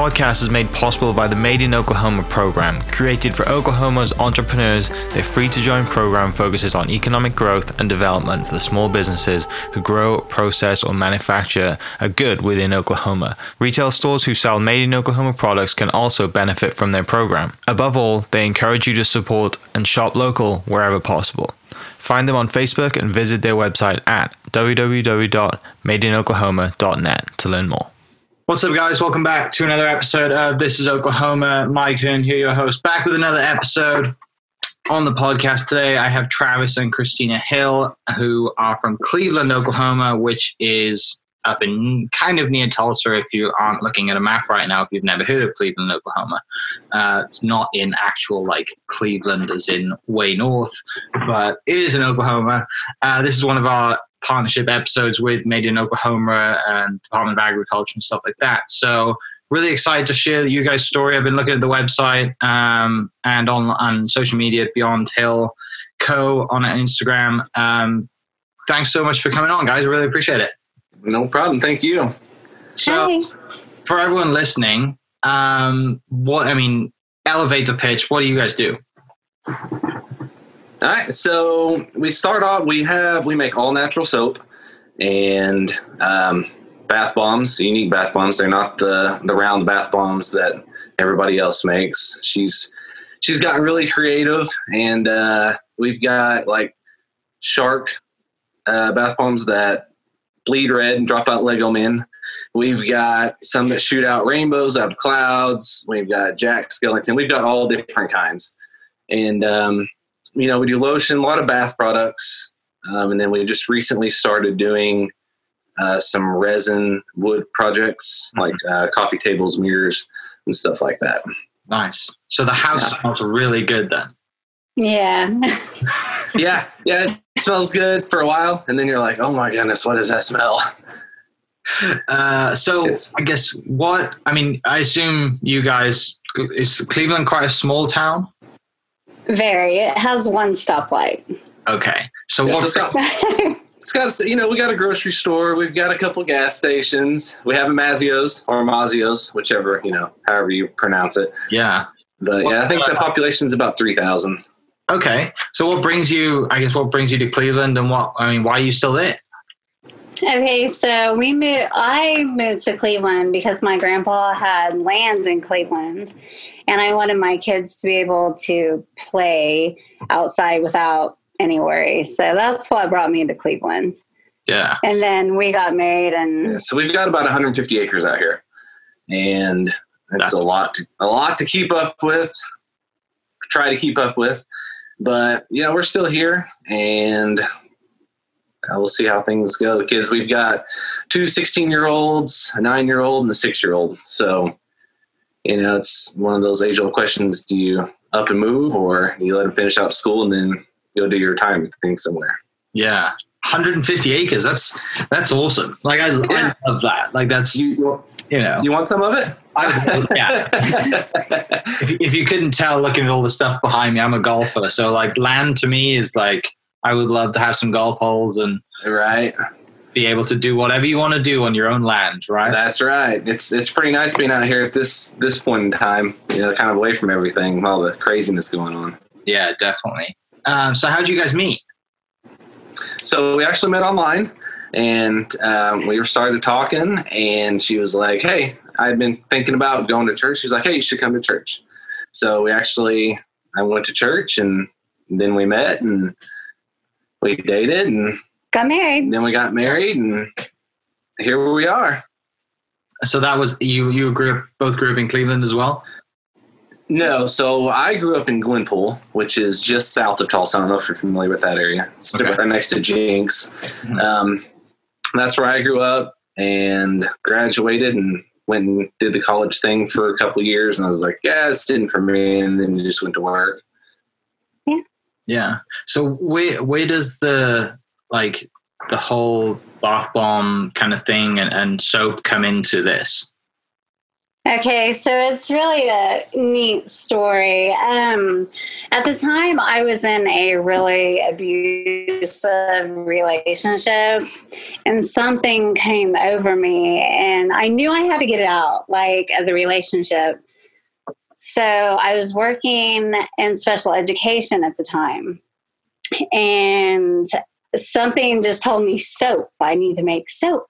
Podcast is made possible by the Made in Oklahoma program. Created for Oklahoma's entrepreneurs, their free to join program focuses on economic growth and development for the small businesses who grow, process, or manufacture a good within Oklahoma. Retail stores who sell Made in Oklahoma products can also benefit from their program. Above all, they encourage you to support and shop local wherever possible. Find them on Facebook and visit their website at www.madeinoklahoma.net to learn more. What's up, guys? Welcome back to another episode of This is Oklahoma. Mike Hearn here, your host, back with another episode on the podcast today. I have Travis and Christina Hill, who are from Cleveland, Oklahoma, which is up in kind of near Tulsa if you aren't looking at a map right now, if you've never heard of Cleveland, Oklahoma. Uh, it's not in actual like Cleveland as in way north, but it is in Oklahoma. Uh, this is one of our partnership episodes with Made in Oklahoma and Department of Agriculture and stuff like that. So really excited to share you guys' story. I've been looking at the website um, and on on social media Beyond Hill Co on Instagram. Um, thanks so much for coming on, guys. I really appreciate it. No problem. Thank you. So Hey. for everyone listening, um, what I mean, elevator pitch. What do you guys do? All right. So we start off. We have we make all natural soap and um, bath bombs. Unique bath bombs. They're not the the round bath bombs that everybody else makes. She's she's gotten really creative, and uh, we've got like shark uh, bath bombs that bleed red and drop out Lego men. We've got some that shoot out rainbows out of clouds. We've got Jack Skellington. We've got all different kinds. And, um, you know, we do lotion, a lot of bath products. Um, and then we just recently started doing uh, some resin wood projects like uh, coffee tables, mirrors, and stuff like that. Nice. So the house Yeah. smells really good then. Yeah. yeah, yeah, it smells good for a while. And then you're like, oh my goodness, what does that smell? Uh, so It's- I guess what I mean, I assume you guys is Cleveland quite a small town. Very. It has one stoplight. Okay, so Yeah, so what? it's got- It's you know, we got a grocery store. We've got a couple gas stations. We have a Mazzio's or Mazzio's, whichever, you know, however you pronounce it. yeah. But yeah, I think the population's about 3,000. Okay, so what brings you? I guess what brings you to Cleveland, and what I mean, why are you still there? Okay, so we moved. I moved to Cleveland because my grandpa had lands in Cleveland, and I wanted my kids to be able to play outside without any worries. So that's what brought me to Cleveland. Yeah. And then we got married, and Yeah, so we've got about 150 acres out here. And it's That's- a lot, to, a lot to keep up with, try to keep up with. But, you know, we're still here and uh, we'll see how things go. The kids, we've got two 16 year olds, a nine year old, and a six year old. So, you know, it's one of those age old questions do you up and move or do you let them finish out school and then go do your retirement thing somewhere? Yeah. 150 acres. That's that's awesome. Like I, Yeah. I love that. Like that's you, You, know. you want some of it? I, yeah. if, if you couldn't tell looking at all the stuff behind me, I'm a golfer. So like land to me is like I would love to have some golf holes and right. be able to do whatever you want to do on your own land, right? That's right. It's it's pretty nice being out here at this this point in time. You know, kind of away from everything, all the craziness going on. yeah, definitely. Um, so how'd you guys meet? So we actually met online, and um, we were started talking. And she was like, "Hey, I've been thinking about going to church." She's like, "Hey, you should come to church." So we actually, I went to church, and then we met, and we dated, and got married. then we got married, and here we are. So that was you. You grew up, both grew up in Cleveland as well. No, so I grew up in Glenpool, which is just south of Tulsa. I don't know if you're familiar with that area. It's Okay. right next to Jenks. Mhm. Um, that's where I grew up and graduated and went and did the college thing for a couple of years. And I was like, yeah, it's didn't for me. And then just went to work. Yeah. So where where does the like the whole bath bomb kind of thing and, and soap come into this? Okay, so it's really a neat story. Um, at the time, I was in a really abusive relationship, and something came over me, and I knew I had to get it out, like of the relationship. So I was working in special education at the time, and something just told me soap i need to make soap.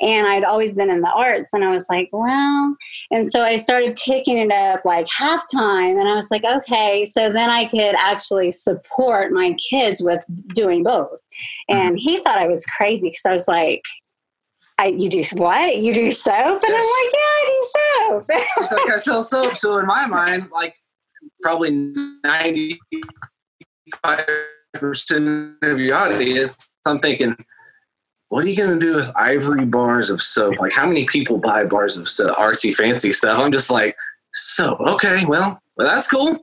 And i'd always been in the arts and i was like well and so i started picking it up like halftime and i was like okay. So then i could actually support my kids with doing both. And mm-hmm. he thought i was crazy because i was like I, you do what? You do soap? And I'm like, yeah, I do soap. She's like, I sell soap. So in my mind, like probably 95 percent of your audience, I'm thinking, what are you going to do with ivory bars of soap? Like, how many people buy bars of soap, artsy, fancy stuff? I'm just like, soap. Okay, well, well that's cool.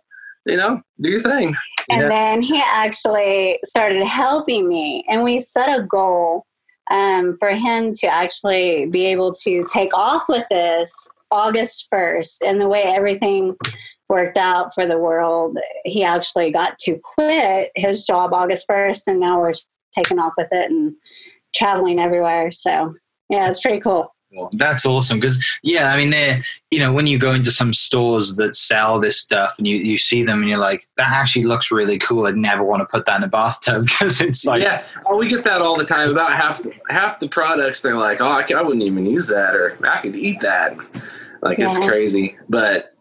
You know, do your thing. And Yeah. then he actually started helping me, and we set a goal um, for him to actually be able to take off with this August 1st. And the way everything worked out for the world, he actually got to quit his job August 1st, and now we're taking off with it and traveling everywhere. So, yeah, it's pretty cool. That's awesome because yeah, I mean they're you know when you go into some stores that sell this stuff and you, you see them and you're like that actually looks really cool. I'd never want to put that in a bathtub because it's like yeah, oh, we get that all the time. About half half the products, they're like, "Oh, I, can, I wouldn't even use that," or "I could eat that." Like it's crazy, but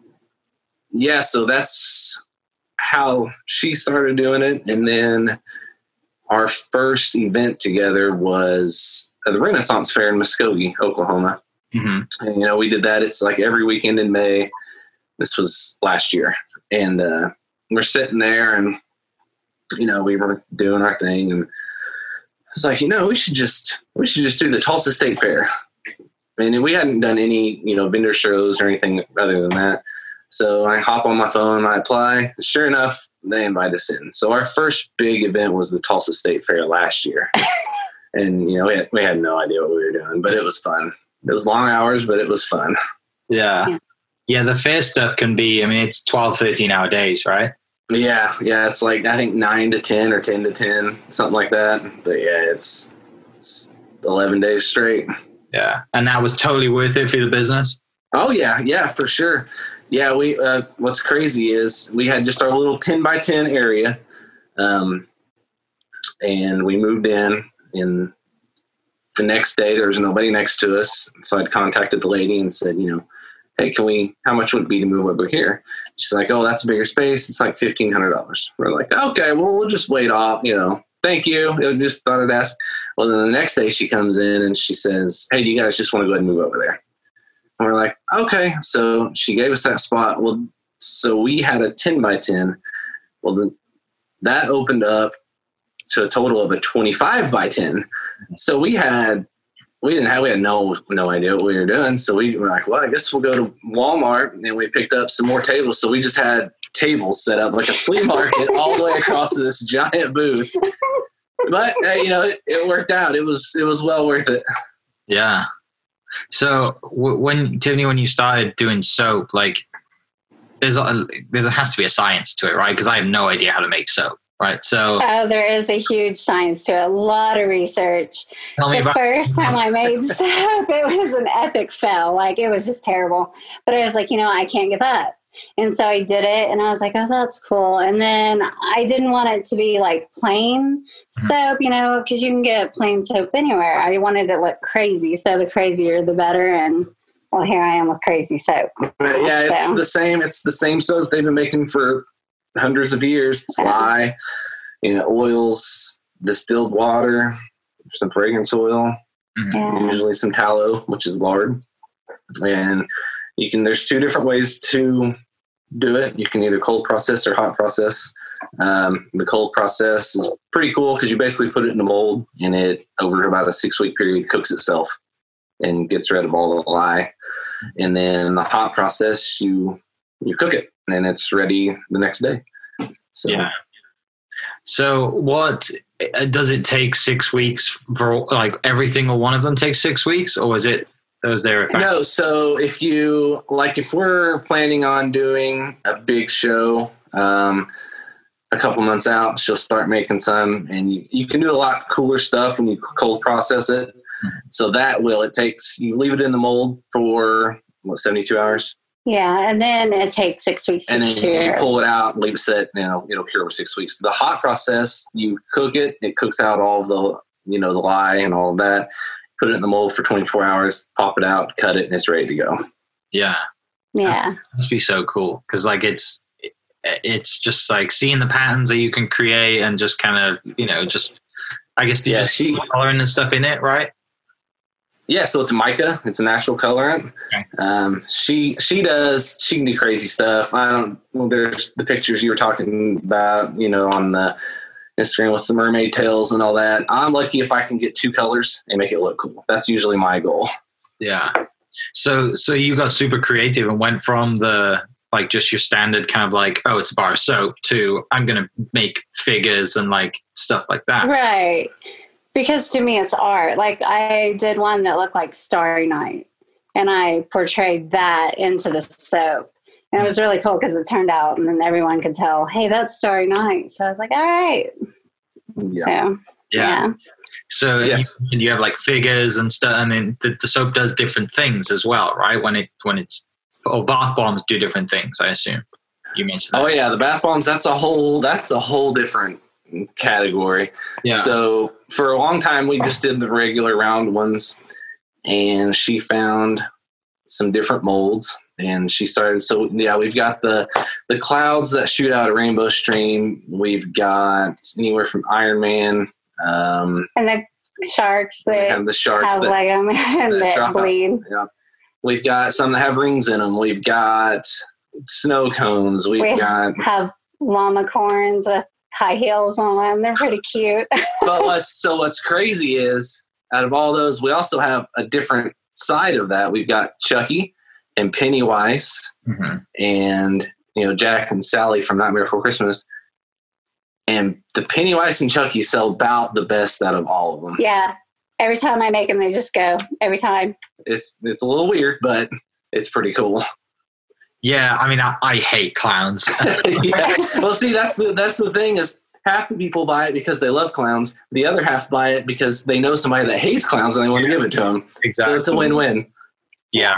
yeah. So that's how she started doing it, and then our first event together was at the Renaissance Fair in Muskogee, Oklahoma. mhm. And, you know, we did that. It's like every weekend in May. This was last year. And uh, we're sitting there and, you know, we were doing our thing. And I was like, you know, we should just, we should just do the Tulsa State Fair. And we hadn't done any, you know, vendor shows or anything other than that. So I hop on my phone, I apply. Sure enough, they invite us in. So our first big event was the Tulsa State Fair last year. and, you know, we had, we had no idea what we were doing, but it was fun. It was long hours, but it was fun. yeah. Yeah. Yeah, the fair stuff can be, I mean, it's 12, 13 hour days, right? Yeah, yeah, it's like I think nine to ten or ten to ten, something like that. But yeah, it's, it's eleven days straight. Yeah. And that was totally worth it for the business. Oh yeah, yeah, for sure. Yeah, we. Uh, what's crazy is we had just our little ten by ten area, um, and we moved in. And the next day, there was nobody next to us, so I'd contacted the lady and said, you know, hey, can we? How much would it be to move over here? She's like, oh, that's a bigger space. It's like fifteen hundred dollars. We're like, okay, well, we'll just wait off. You know, thank you. I just thought I'd ask. Well, then the next day she comes in and she says, hey, do you guys just want to go ahead and move over there? And we're like, okay. So she gave us that spot. Well, so we had a 10 by 10. Well, then that opened up to a total of a 25 by 10. So we had, we didn't have, we had no, no idea what we were doing. So we were like, well, I guess we'll go to Walmart and we picked up some more tables. So we just had tables set up like a flea market all the way across this giant booth. But uh, you know, it, it worked out. It was, it was well worth it. Yeah. So w- when Tiffany, when you started doing soap, like there's a, there has to be a science to it, right? Because I have no idea how to make soap, right? So Oh, there is a huge science to it, a lot of research. tell me the about. first time I made soap, it was an epic fail. Like it was just terrible. But I was like, you know, I can't give up. And so I did it and I was like, oh, that's cool. And then I didn't want it to be like plain hmm. soap, you know, because you can get plain soap anywhere. I wanted it to look crazy. So the crazier, the better. And well, here I am with crazy soap. But yeah, it's the same. It's the same soap they've been making for hundreds of years. It's lye, you know, oils, distilled water, some fragrance oil, Yeah. usually some tallow, which is lard. And you can. There's two different ways to do it. You can either cold process or hot process. Um, the cold process is pretty cool because you basically put it in a mold and it over about a six week period cooks itself and gets rid of all the lye. And then the hot process, you you cook it and it's ready the next day. So Yeah. So what uh, does it take six weeks for like every single one of them takes six weeks, or is it Those there. No, so if you like, if we're planning on doing a big show, um, a couple months out, she'll start making some, and you, you can do a lot cooler stuff when you cold process it. Mm-hmm. So that will it takes you leave it in the mold for what seventy two hours, Yeah, and then it takes six weeks and to then you pull it out, leave it sit. You know, it'll cure over six weeks. The hot process, you cook it, it cooks out all of the you know the lye and all of that. Put it in the mold for twenty four hours, pop it out, cut it, and it's ready to go. Yeah, Yeah, must be so cool because like it's it's just like seeing the patterns that you can create and just kind of you know just I guess you Yeah, just she- coloring and stuff in it, right? Yeah, so it's mica. It's a natural colorant. Okay. Um, she she does she can do crazy stuff. I don't. Well, there's the pictures you were talking about, you know, on the Instagram with the mermaid tails and all that. I'm lucky if I can get two colors and make it look cool. That's usually my goal. Yeah. So so you got super creative and went from the like just your standard kind of like oh it's a bar of soap to I'm gonna make figures and like stuff like that. right. Because to me, it's art. Like I did one that looked like Starry Night, and I portrayed that into the soap. And it was really cool because it turned out, and then everyone could tell, hey, that's Starry Night. So I was like, all right. Yeah. So, Yeah. yeah. So Yes. you, you have like figures and stuff. I mean, the, the soap does different things as well, right? When it when it's oh, bath bombs do different things. I assume you mentioned that. Oh yeah, the bath bombs. That's a whole. That's a whole different category. yeah. So for a long time, we just did the regular round ones, and she found some different molds, and she started. So yeah, we've got the the clouds that shoot out a rainbow stream. We've got anywhere from Iron Man. Um, And the sharks that have the sharks have that like 'em and that that bleed. Yeah. We've got some that have rings in them. We've got snow cones. We've We- got. Have llama corns with high heels on them. They're pretty cute. but what's so what's crazy is out of all those, we also have a different side of that. We've got Chucky and Pennywise Mhm. and you know Jack and Sally from Nightmare Before Christmas. And the Pennywise and Chucky sell about the best out of all of them. yeah. Every time I make them, they just go. Every time. It's it's a little weird, but it's pretty cool. Yeah. I mean, I, I hate clowns. yeah. Well, see, that's the that's the thing is half the people buy it because they love clowns. The other half buy it because they know somebody that hates clowns and they want to give it to them. Exactly. So it's a win-win. Yeah.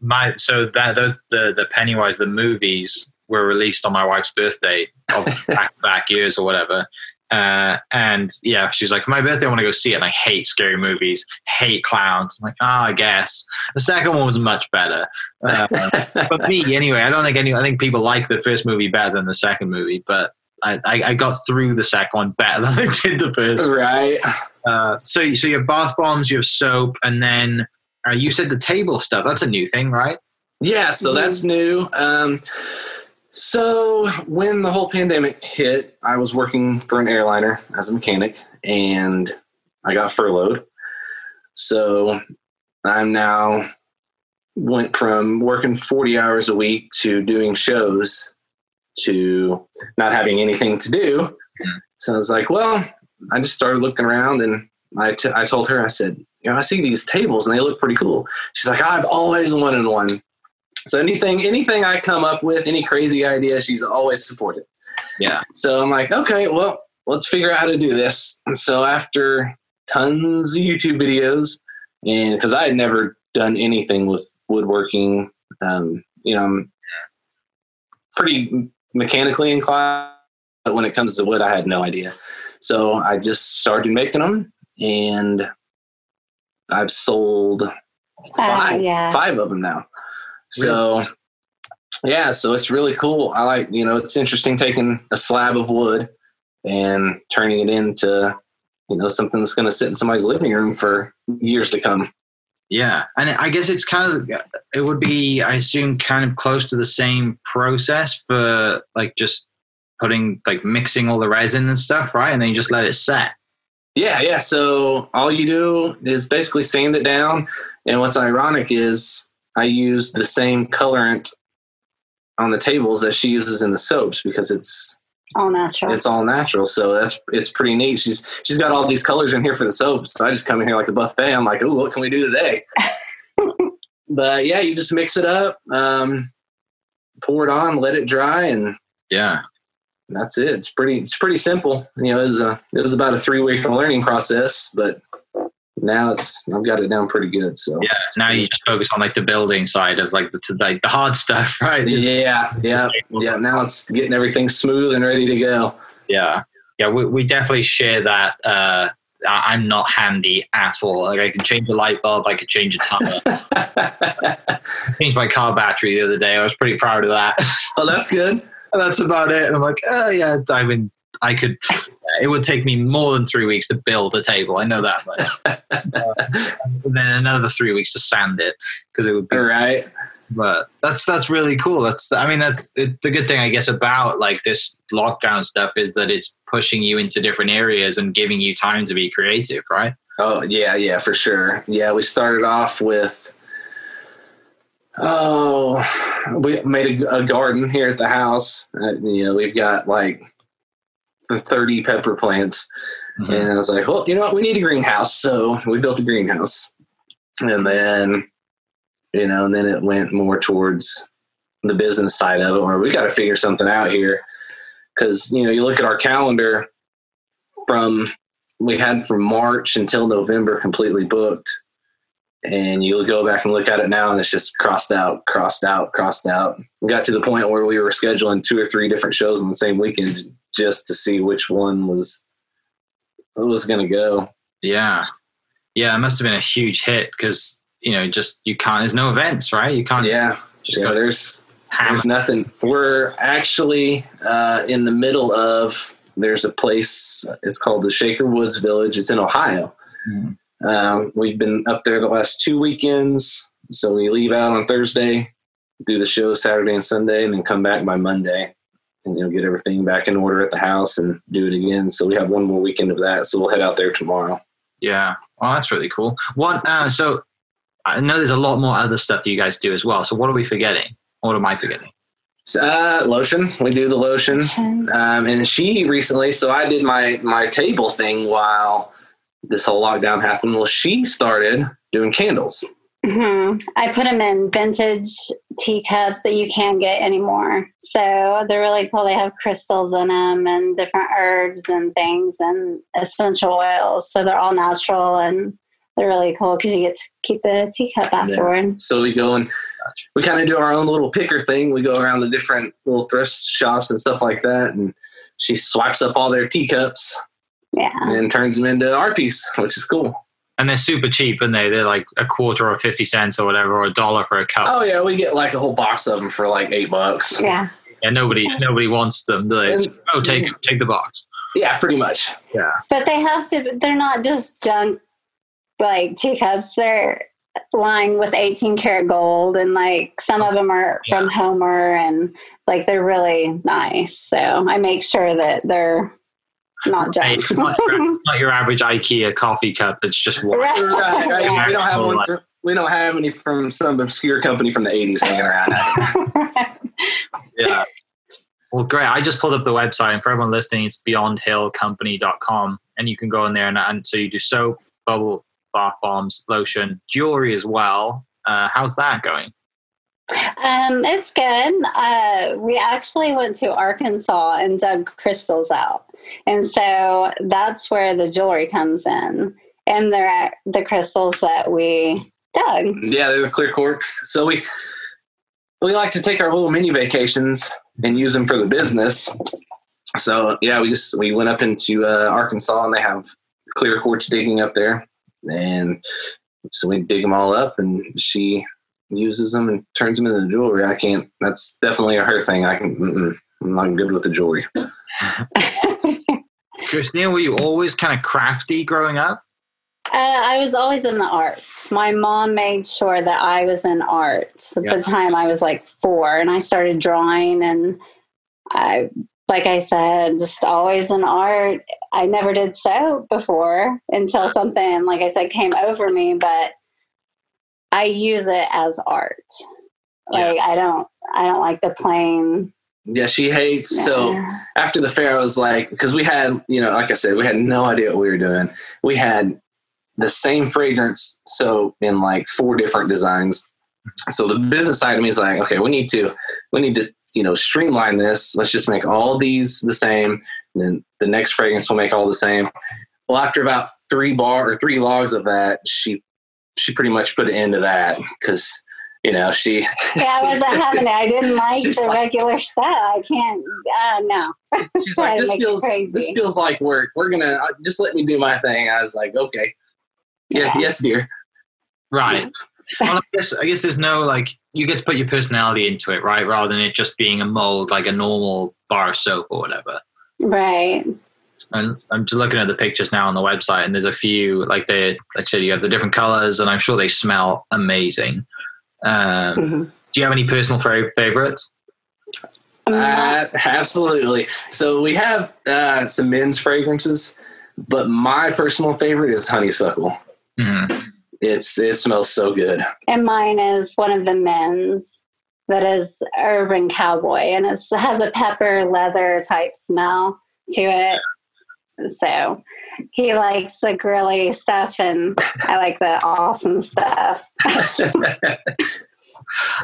My so that the the, the Pennywise the movies were released on my wife's birthday of back back years or whatever. Uh, and yeah, she was like, for my birthday, I want to go see it. And I hate scary movies, hate clowns. I'm like, oh, I guess. The second one was much better. Uh, but me, anyway, I don't think any, I think people like the first movie better than the second movie, but I, I, I got through the second one better than I did the first. right. Uh, so, so you have bath bombs, you have soap, and then uh, you said the table stuff. That's a new thing, right? Yeah, so that's new. Um, so when the whole pandemic hit, I was working for an airliner as a mechanic, and I got furloughed. So I'm now went from working 40 hours a week to doing shows to not having anything to do. So I was like, well, I just started looking around and I, t- I told her, I said, you know, I see these tables and they look pretty cool. She's like, I've always wanted one. So anything, anything I come up with, any crazy idea, she's always supported. Yeah. So I'm like, okay, well, let's figure out how to do this. And so after tons of YouTube videos, and because I had never done anything with woodworking, um, you know, I'm pretty mechanically inclined, but when it comes to wood, I had no idea. So I just started making them, and I've sold five, Uh, yeah. five of them now. So, yeah, so it's really cool. I like, you know, it's interesting taking a slab of wood and turning it into, you know, something that's going to sit in somebody's living room for years to come. Yeah, and I guess it's kind of it would be I assume kind of close to the same process for like just putting like mixing all the resin and stuff, right? And then you just let it set. Yeah, yeah. So all you do is basically sand it down. And what's ironic is I use the same colorant on the tables that she uses in the soaps because it's All natural. it's all natural. So that's it's pretty neat. She's she's got all these colors in here for the soaps. So I just come in here like a buffet. I'm like, oh, what can we do today? but yeah, you just mix it up, um, pour it on, let it dry, and Yeah. that's it. It's pretty. It's pretty simple. You know, it was a it was about a three week learning process, but now it's I've got it down pretty good. So Yeah. Now you just focus on like the building side of like the like the hard stuff, right? yeah, yeah, yeah. Now it's getting everything smooth and ready to go. Yeah. Yeah. We, we definitely share that. Uh, I'm not handy at all. Like I can change a light bulb, I could change a tire. Changed my car battery the other day. I was pretty proud of that. oh, that's good. And that's about it. And I'm like, oh yeah, I mean, I could. It would take me more than three weeks to build a table. I know that much. Uh, then another three weeks to sand it because it would be. right. But that's that's really cool. That's I mean that's it, the good thing I guess about like this lockdown stuff is that it's pushing you into different areas and giving you time to be creative, right? Oh yeah, yeah, for sure. Yeah, we started off with oh, we made a, a garden here at the house. Uh, you know, we've got like the thirty pepper plants, mm-hmm. and I was like, well, you know what, we need a greenhouse, so we built a greenhouse, and then you know, and then it went more towards the business side of it, where we got to figure something out here, because you know, you look at our calendar from we had from March until November completely booked. And you go back and look at it now, and it's just crossed out, crossed out, crossed out. We got to the point where we were scheduling two or three different shows on the same weekend just to see which one was was going to go. Yeah, yeah, it must have been a huge hit because you know just you can't. There's no events, right? You can't. Yeah, yeah. There's hammer. there's nothing. We're actually uh, in the middle of. There's a place. It's called the Shaker Woods Village. It's in Ohio. Mhm. Um, we've been up there the last two weekends. So we leave out on Thursday, do the show Saturday and Sunday, and then come back by Monday and you know get everything back in order at the house and do it again. So we have one more weekend of that. So we'll head out there tomorrow. Yeah. Well, that's really cool. What? Uh, so I know there's a lot more other stuff that you guys do as well. So what are we forgetting? What am I forgetting? So, uh, lotion. We do the lotion. Um, and she recently, so I did my my table thing while this whole lockdown happened. Well, she started doing candles. Hmm I put them in vintage teacups that you can't get anymore. So they're really cool. They have crystals in them and different herbs and things and essential oils. So they're all natural and they're really cool because you get to keep the teacup afterward. So we go and we kind of do our own little picker thing. We go around to different little thrift shops and stuff like that, and she swipes up all their teacups Yeah. and turns them into art piece, which is cool. And they're super cheap, and they they're like a quarter or fifty cents or whatever, or a dollar for a cup. Oh yeah, we get like a whole box of them for like eight bucks. Yeah. And nobody nobody wants them. Do they? And- oh, take it, take the box. Yeah, pretty much. Yeah. But they have to, they're not just junk like teacups. They're lined with 18 karat gold and like some of them are from Homer and like they're really nice. So I make sure that they're not Hey, junk. it's not, your, not your average IKEA coffee cup. It's just one. Right. Right, right. Yeah. We don't have one. For, we don't have any from some obscure company from the '80s hanging around. Yeah. Well, great. I just pulled up the website, and for everyone listening, it's beyondhillcompany.com. And you can go in there, and, and so you do soap, bubble bath bombs, lotion, jewelry as well. Uh, how's that going? Um, it's good. Uh, we actually went to Arkansas and dug crystals out. And so that's where the jewelry comes in. And they're the crystals that we dug. yeah, they're the clear quartz. So we we like to take our little mini vacations and use them for the business. So yeah, we just we went up into uh, Arkansas and they have clear quartz digging up there, and so we dig them all up, and she uses them and turns them into jewelry. I can't. That's definitely a her thing. I can. Mm-mm, I'm not good with the jewelry. Christina, were you always kind of crafty growing up? Uh, I was always in the arts. My mom made sure that I was in art Yeah. by the time I was like four, and I started drawing. And I, like I said, just always in art. I never did soap before until something, like I said, came over me. But I use it as art. Like I don't, I don't like the plain. Yeah, she hates. So after the fair, I was like, because we had, you know, like I said, we had no idea what we were doing. We had the same fragrance so in like four different designs. So the business side of me is like, okay, we need to we need to you know streamline this. Let's just make all these the same. And then the next fragrance will make all the same. Well, after about three bar or three logs of that, she she pretty much put an end to that because you know she Yeah, I wasn't having it. I didn't like the like- regular stuff. I can't. Uh, no. she's like this feels crazy. this feels like work. We're gonna uh, just let me do my thing. I was like, okay, yeah, Yeah. yes, dear. Right. well, I guess I guess there's no like you get to put your personality into it, right? Rather than it just being a mold like a normal bar soap or whatever. Right. And I'm just looking at the pictures now on the website, and there's a few like they like I said, you have the different colors, and I'm sure they smell amazing. Um, Mhm. do you have any personal fa- favorites? Uh, absolutely. So we have uh, some men's fragrances, but my personal favorite is honeysuckle. Mhm. It's it smells so good. and mine is one of the men's that is urban cowboy and it has a pepper leather type smell to it so he likes the grilly stuff and i like the awesome stuff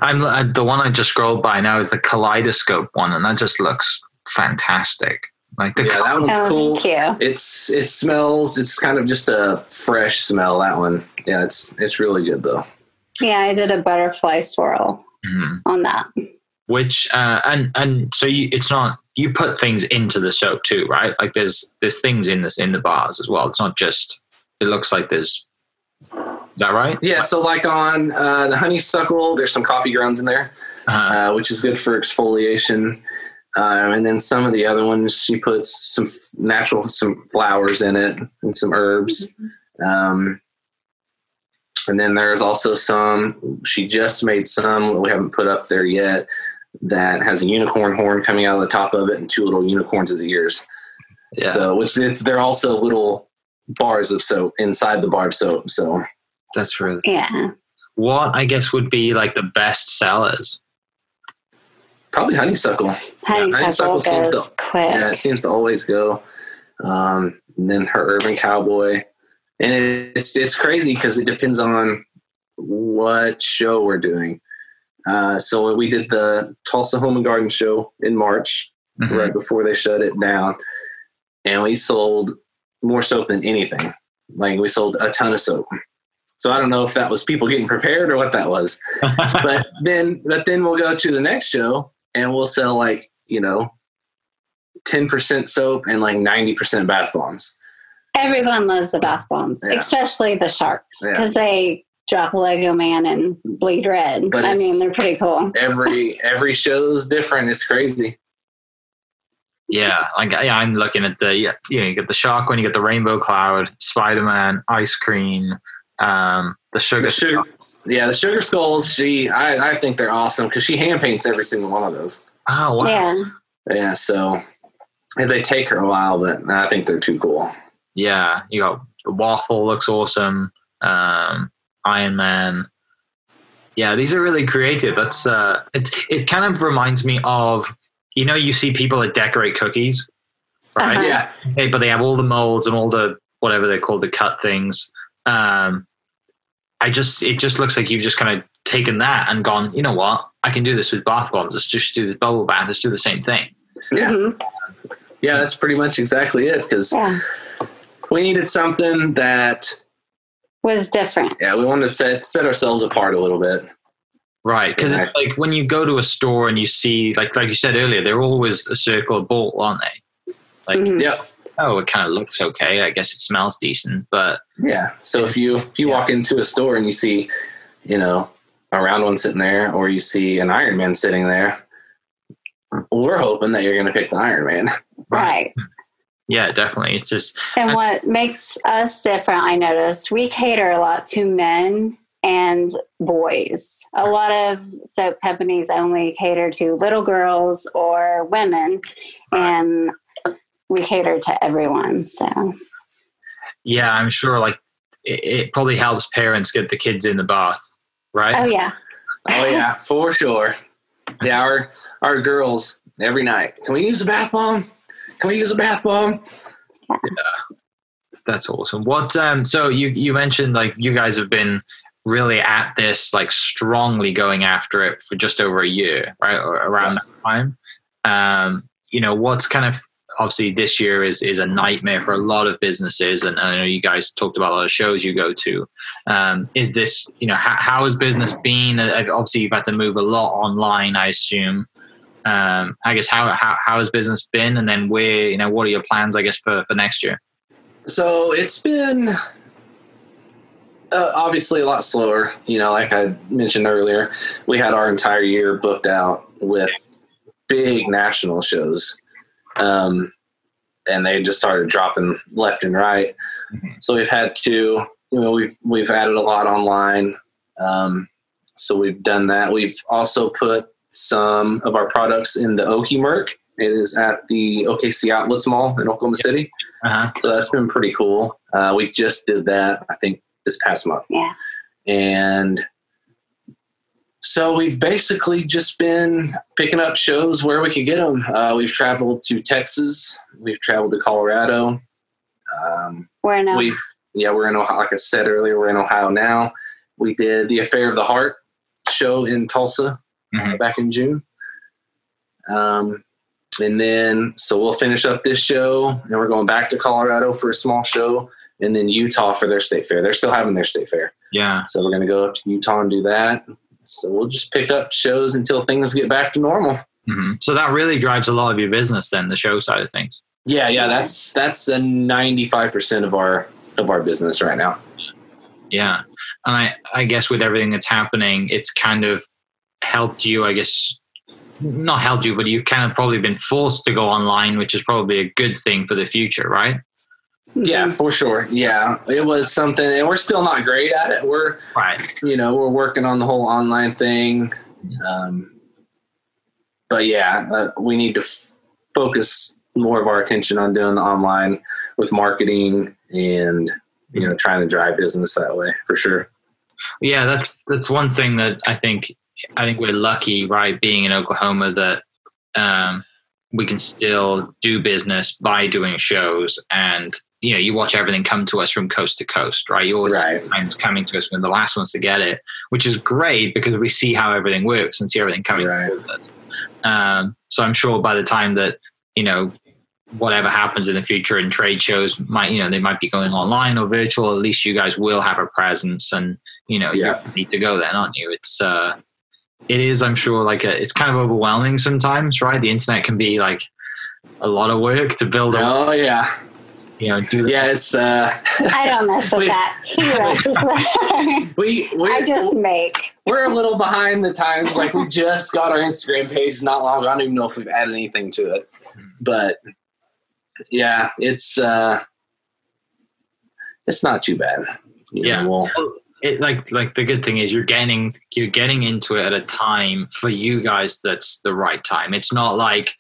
I'm uh, the one I just scrolled by now is the kaleidoscope one, and that just looks fantastic. Like the yeah, that one's oh cool. thank you It's it smells. It's kind of just a fresh smell. That one. Yeah, it's it's really good though. yeah i did a butterfly swirl Mhm. on that which uh, and and so you it's not you put things into the soap too, right? Like there's there's things in this in the bars as well. It's not just it looks like there's is that right? Yeah. So like on uh, the honeysuckle, there's some coffee grounds in there, Uh, uh, which is good for exfoliation. Um, and then some of the other ones, she puts some f- natural, some flowers in it and some herbs. Um, and then there's also some, she just made some we haven't put up there yet that has a unicorn horn coming out of the top of it and two little unicorns as ears. yeah. So, which it's, they're also little bars of soap inside the bar of soap. So, that's really yeah what I guess would be like the best sellers. probably honeysuckle. honeysuckle honeysuckle seems to- quick Yeah, it seems to always go. Um, and then her urban cowboy, and it's it's crazy because it depends on what show we're doing. Uh, so when we did the Tulsa Home and Garden show in March, Mhm. right before they shut it down, and we sold more soap than anything. Like we sold a ton of soap. So I don't know if that was people getting prepared or what that was but then but then we'll go to the next show and we'll sell like you know 10% soap and like 90% bath bombs everyone loves the bath bombs Yeah. especially the sharks Yeah. because they drop lego man and bleed red But i mean they're pretty cool every every show's different it's crazy Yeah, like yeah, I'm looking at the yeah, you know, you get the shark one, you get the rainbow cloud, Spider Man, ice cream, um, the sugar. The sugar- Skulls. yeah the sugar skulls she i, I think they're awesome because she hand paints every single one of those Oh wow. yeah yeah so and they take her a while but i think they're too cool Yeah, you got the waffle looks awesome. Um, Iron Man. Yeah, these are really creative. That's uh, it. It kind of reminds me of you know you see people that decorate cookies, right? Uh-huh. yeah Okay, but they have all the molds and all the whatever they're called, the cut things. Um, I just it just looks like you've just kind of taken that and gone. You know what? I can do this with bath bombs. Let's just do the bubble bath. Let's do the same thing. Yeah. Mhm. yeah that's pretty much exactly it because yeah we needed something that was different yeah we wanted to set set ourselves apart a little bit Right, because Yeah. it's like when you go to a store and you see, like like you said earlier, they're always a circle of ball, aren't they? Like, Mhm. yep oh, it kind of looks okay. I guess it smells decent, but Yeah. So if you if you walk into a store and you see, you know, a round one sitting there, or you see an Iron Man sitting there, we're hoping that you're going to pick the Iron Man. right yeah, definitely. It's just And uh, what makes us different, I noticed, we cater a lot to men and boys. A lot of soap companies only cater to little girls or women, and we cater to everyone. So, yeah, I'm sure. Like it, it probably helps parents get the kids in the bath, right? oh, yeah. Oh yeah, for sure. Yeah, our our girls every night. Can we use a bath bomb? Can we use a bath bomb? Yeah, That's awesome. What? Um. So you you mentioned like you guys have been really at this like strongly going after it for just over a year, right? Or around that time. Um, you know, what's kind of obviously this year is is a nightmare for a lot of businesses, and I know you guys talked about a lot of shows you go to. Um, is this you know how, how has business been? Uh, obviously, you've had to move a lot online, I assume. Um, I guess how, how how has business been, and then where you know what are your plans? I guess for for next year. So it's been uh, obviously a lot slower. You know, like I mentioned earlier, we had our entire year booked out with big national shows um, and they just started dropping left and right. Mm-hmm. So we've had to, you know, we've we've added a lot online. Um, so we've done that. We've also put some of our products in the Okie Merc. It is at the OKC Outlets Mall in Oklahoma City. Uh-huh. So that's been pretty cool. Uh, we just did that, I think, this past month. Yeah. And so we've basically just been picking up shows where we could get them. Uh, we've traveled to Texas. We've traveled to Colorado. Um, where now? We've yeah, we're in Ohio. Like I said earlier, we're in Ohio now. We did the Affair of the Heart show in Tulsa mm-hmm. back in June. Um, and then so we'll finish up this show, and we're going back to Colorado for a small show, and then Utah for their state fair. They're still having their state fair. Yeah. So we're going to go up to Utah and do that. So we'll just pick up shows until things get back to normal. Mm-hmm. So that really drives a lot of your business, then the show side of things. Yeah, yeah, that's that's a ninety five percent of our of our business right now. Yeah, and I I guess with everything that's happening, it's kind of helped you. I guess not helped you, but you kind of probably been forced to go online, which is probably a good thing for the future, right? Yeah, for sure. Yeah, it was something, and we're still not great at it. We're right. You know, we're working on the whole online thing. Um, but yeah, uh, we need to f- focus more of our attention on doing the online with marketing and you know trying to drive business that way for sure. Yeah, that's that's one thing that I think I think we're lucky, right, being in Oklahoma that um, we can still do business by doing shows and you know, you watch everything come to us from coast to coast, right? You always right. coming to us when the last ones to get it, which is great because we see how everything works and see everything coming right. towards us. Um, so I'm sure by the time that you know whatever happens in the future in trade shows might you know they might be going online or virtual. At least you guys will have a presence, and you know yeah. you need to go then, aren't you? It's uh, it is I'm sure like a, it's kind of overwhelming sometimes, right? The internet can be like a lot of work to build. Up Oh yeah you know, do yeah, it's. Uh, I don't mess with we, that. He messes with. We, we, I just make. We're a little behind the times. Like we just got our Instagram page not long ago. I don't even know if we've added anything to it, but yeah, it's uh, it's not too bad. You yeah. Know, we'll, it, like like the good thing is you're getting you're getting into it at a time for you guys that's the right time. It's not like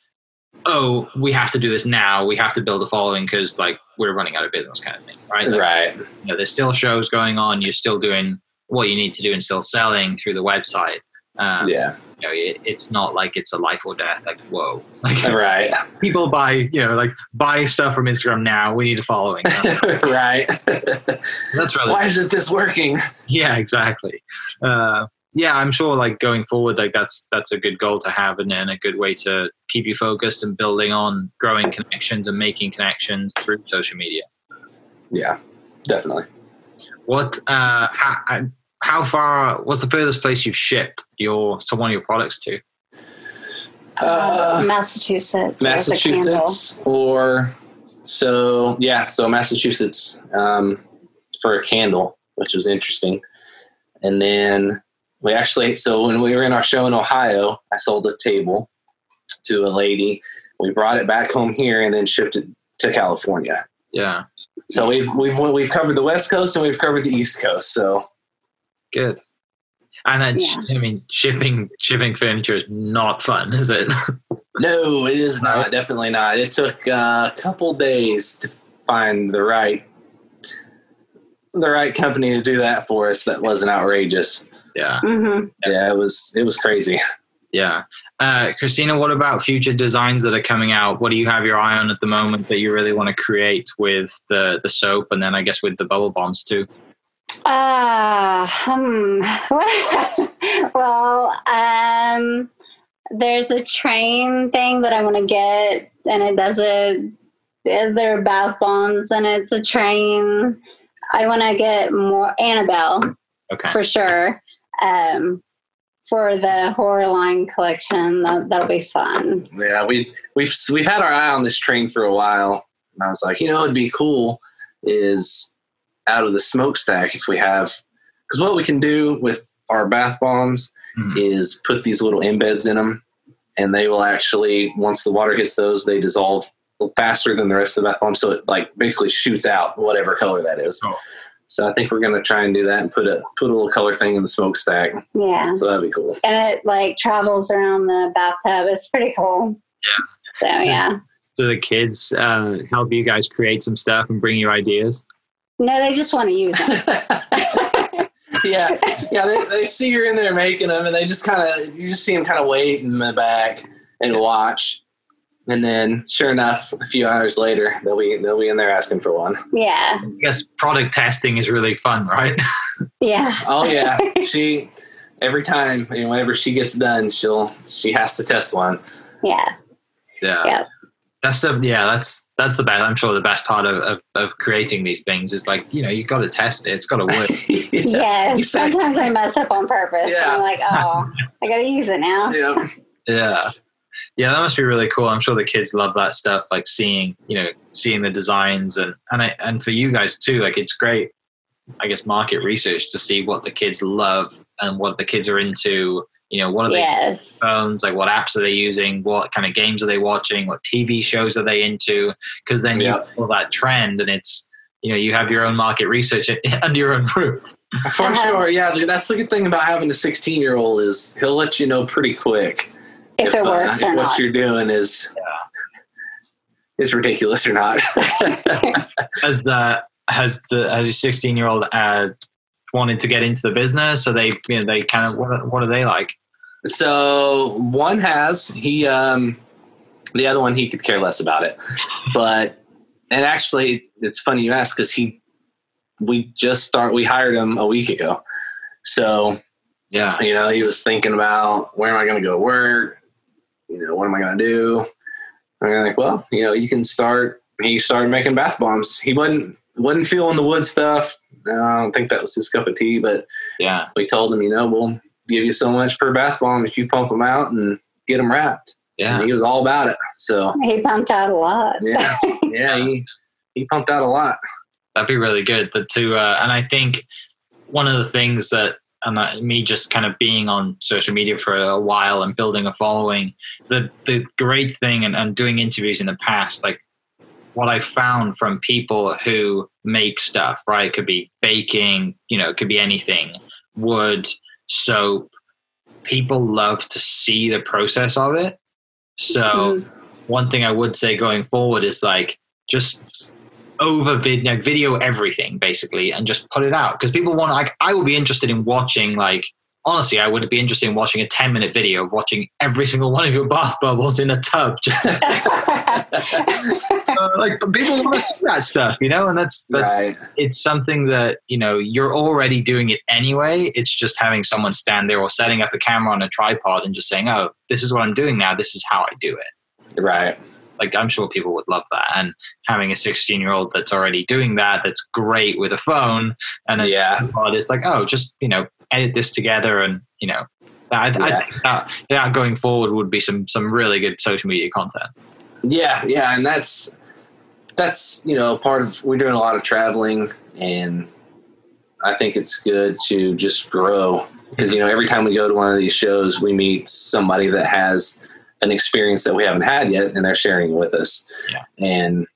oh, we have to do this now. We have to build a following because like we're running out of business, kind of thing, right? Like, right. You know, there's still shows going on. You're still doing what you need to do and still selling through the website. Um, yeah. Know, it, it's not like it's a life or death. Like whoa, like right. People buy, you know, like buy stuff from Instagram now. We need a following. right. That's really. Why isn't this working? Yeah, exactly. Uh, yeah, I'm sure like going forward, like that's that's a good goal to have and, and a good way to keep you focused and building on growing connections and making connections through social media. Yeah, definitely. What uh how, how far was the furthest place you've shipped your some one of your products to? Uh, Massachusetts. Massachusetts or so yeah, so Massachusetts um, for a candle, which was interesting. And then we actually so when we were in our show in ohio i sold a table to a lady we brought it back home here and then shipped it to california yeah so we've we've we've covered the west coast and we've covered the east coast so good and then yeah. i mean shipping shipping furniture is not fun is it no it is not definitely not it took uh, a couple days to find the right the right company to do that for us that wasn't outrageous yeah. Mm-hmm. Yeah, it was it was crazy. Yeah. Uh, Christina, what about future designs that are coming out? What do you have your eye on at the moment that you really want to create with the the soap, and then I guess with the bubble bombs too? Uh, hmm. well, um, there's a train thing that I want to get, and it does a. There are bath bombs, and it's a train. I want to get more Annabelle Okay. for sure. Um, for the horror line collection, that, that'll be fun. Yeah, we we've we've had our eye on this train for a while, and I was like, you know, it'd be cool is out of the smokestack if we have because what we can do with our bath bombs Mhm. is put these little embeds in them, and they will actually once the water hits those, they dissolve faster than the rest of the bath bomb, so it like basically shoots out whatever color that is. Oh. So I think we're gonna try and do that and put a put a little color thing in the smokestack. Yeah. So that'd be cool. And it like travels around the bathtub. It's pretty cool. Yeah. So yeah. Do the kids uh, help you guys create some stuff and bring you ideas? No, they just want to use them. yeah, yeah. They, they see you're in there making them, and they just kind of you just see them kind of wait in the back and watch, and then sure enough, a few hours later, they'll be they'll be in there asking for one. Yeah. I guess product testing is really fun, right? Yeah. Oh yeah, she every time you know, whenever she gets done, she'll she has to test one. Yeah. Yeah. Yeah. That's the yeah, that's that's the best I'm sure the best part of, of, of creating these things is like, you know, you've gotta test it. It's gotta work. Yes. Sometimes I mess up on purpose. Yeah. And I'm like, oh, I got to use it now. yeah. yeah. Yeah, that must be really cool. I'm sure the kids love that stuff, like seeing, you know, seeing the designs and and I, and for you guys too, like it's great, I guess, market research to see what the kids love and what the kids are into. You know, what are they Yes. phones like what apps are they using what kind of games are they watching what tv shows are they into because then Yeah. you follow that trend and it's you know you have your own market research under your own roof For Uh-huh. sure, yeah. That's the good thing about having a 16 year old is he'll let you know pretty quick If, it uh, works if or what not. you're doing is is ridiculous or not. has uh has the has your 16 year old uh wanted to get into the business so they you know they kind of what, what are they like So one has he um the other one he could care less about it. But and actually it's funny you ask because he we just start we hired him a week ago. So, yeah you know, he was thinking about where am I gonna go work? You know, what am I gonna do? And I'm like, well, you know, you can start he started making bath bombs. He wasn't wasn't feeling the wood stuff. I don't think that was his cup of tea, but yeah we told him, you know, we'll give you so much per bath bomb if you pump them out and get them wrapped. yeah And he was all about it. So he pumped out a lot. yeah, yeah, he he pumped out a lot. That'd be really good. But to uh, and I think one of the things that and uh, me just kind of being on social media for a while and building a following, the the great thing and, and doing interviews in the past, like what I found from people who make stuff, right? It could be baking, you know, it could be anything, wood, soap. People love to see the process of it. So Mhm. one thing I would say going forward is like just over vid- like, video everything basically and just put it out because people want like I will be interested in watching like honestly I would be interested in watching a 10 minute video of watching every single one of your bath bubbles in a tub just uh, like people want to see that stuff you know and that's that's right. it's something that you know you're already doing it anyway it's just having someone stand there or setting up a camera on a tripod and just saying oh this is what i'm doing now this is how i do it Right. like i'm sure people would love that and having a 16 year old that's already doing that that's great with a phone and a Yeah. tripod it's like oh just you know edit this together and you know I, I Yeah. think that, that going forward would be some some really good social media content Yeah, yeah, and that's that's you know part of we're doing a lot of traveling, and I think it's good to just grow because you know every time we go to one of these shows, we meet somebody that has an experience that we haven't had yet, and they're sharing it with us. Yeah. And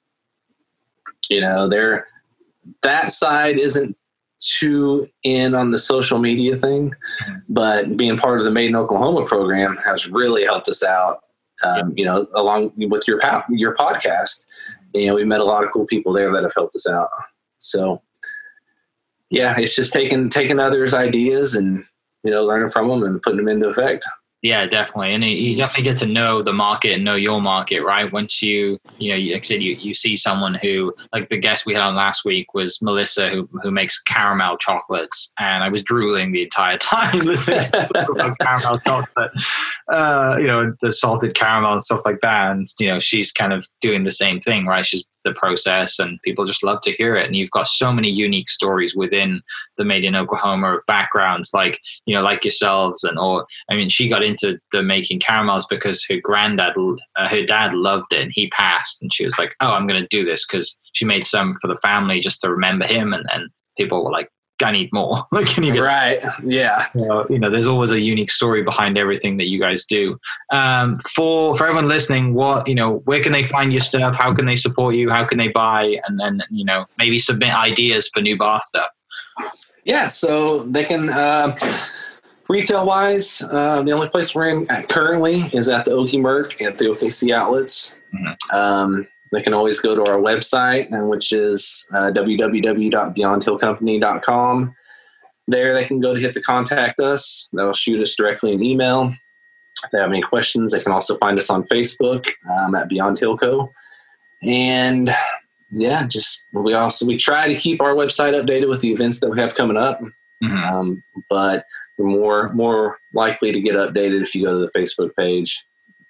you know, they're that side isn't too in on the social media thing, but being part of the Made in Oklahoma program has really helped us out. Um, you know, along with your your podcast, you know, we met a lot of cool people there that have helped us out. So, yeah, it's just taking taking others' ideas and you know learning from them and putting them into effect. Yeah, definitely, and you definitely get to know the market and know your market, right? Once you, you know, like I said, you, you see someone who, like the guest we had on last week was Melissa, who who makes caramel chocolates, and I was drooling the entire time listening to caramel chocolate, uh, you know, the salted caramel and stuff like that, and you know, she's kind of doing the same thing, right? She's the process and people just love to hear it. And you've got so many unique stories within the made in oklahoma backgrounds like you know like yourselves and or i mean she got into the making caramels because her granddad uh, her dad loved it and he passed. And she was like oh i'm going to do this because she made some for the family just to remember him. And, and people were like I need more. like, can you get right? Yeah. you know, there's always a unique story behind everything that you guys do. Um, for for everyone listening, what you know, where can they find your stuff? How can they support you? How can they buy? And then you know, maybe submit ideas for new bar stuff. Yeah, so they can. Uh, retail wise, uh, the only place we're in currently is at the Okie Merc at the OKC outlets. Mm-hmm. Um, they can always go to our website, and which is uh, www.beyondhillcompany.com. There, they can go to hit the contact us. They'll shoot us directly an email. If they have any questions, they can also find us on Facebook um, at Beyond Hillco. And yeah, just we also we try to keep our website updated with the events that we have coming up. Mm-hmm. Um, but you're more more likely to get updated if you go to the Facebook page.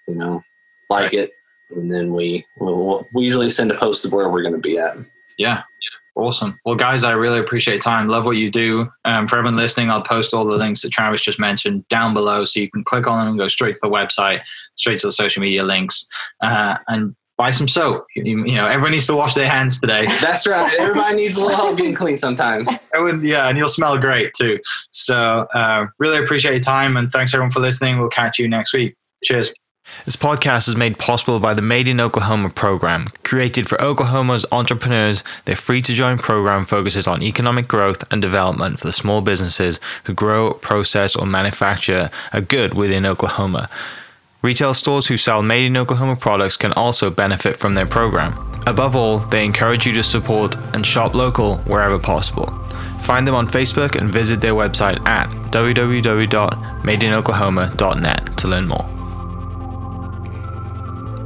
You know, like it, and then we we'll, we usually send a post of where we're going to be at. Yeah. Awesome. Well, guys, I really appreciate time. Love what you do. Um, for everyone listening, I'll post all the links that Travis just mentioned down below, so you can click on them and go straight to the website, straight to the social media links, uh, and buy some soap. You, you, know, everyone needs to wash their hands today. That's right. Everybody needs a little help getting clean sometimes. Would, yeah, and you'll smell great too. So, uh, really appreciate your time, and thanks everyone for listening. We'll catch you next week. Cheers. This podcast is made possible by the Made in Oklahoma program. Created for Oklahoma's entrepreneurs, their free to join program focuses on economic growth and development for the small businesses who grow, process, or manufacture a good within Oklahoma. Retail stores who sell Made in Oklahoma products can also benefit from their program. Above all, they encourage you to support and shop local wherever possible. Find them on Facebook and visit their website at www.madeinoklahoma.net to learn more.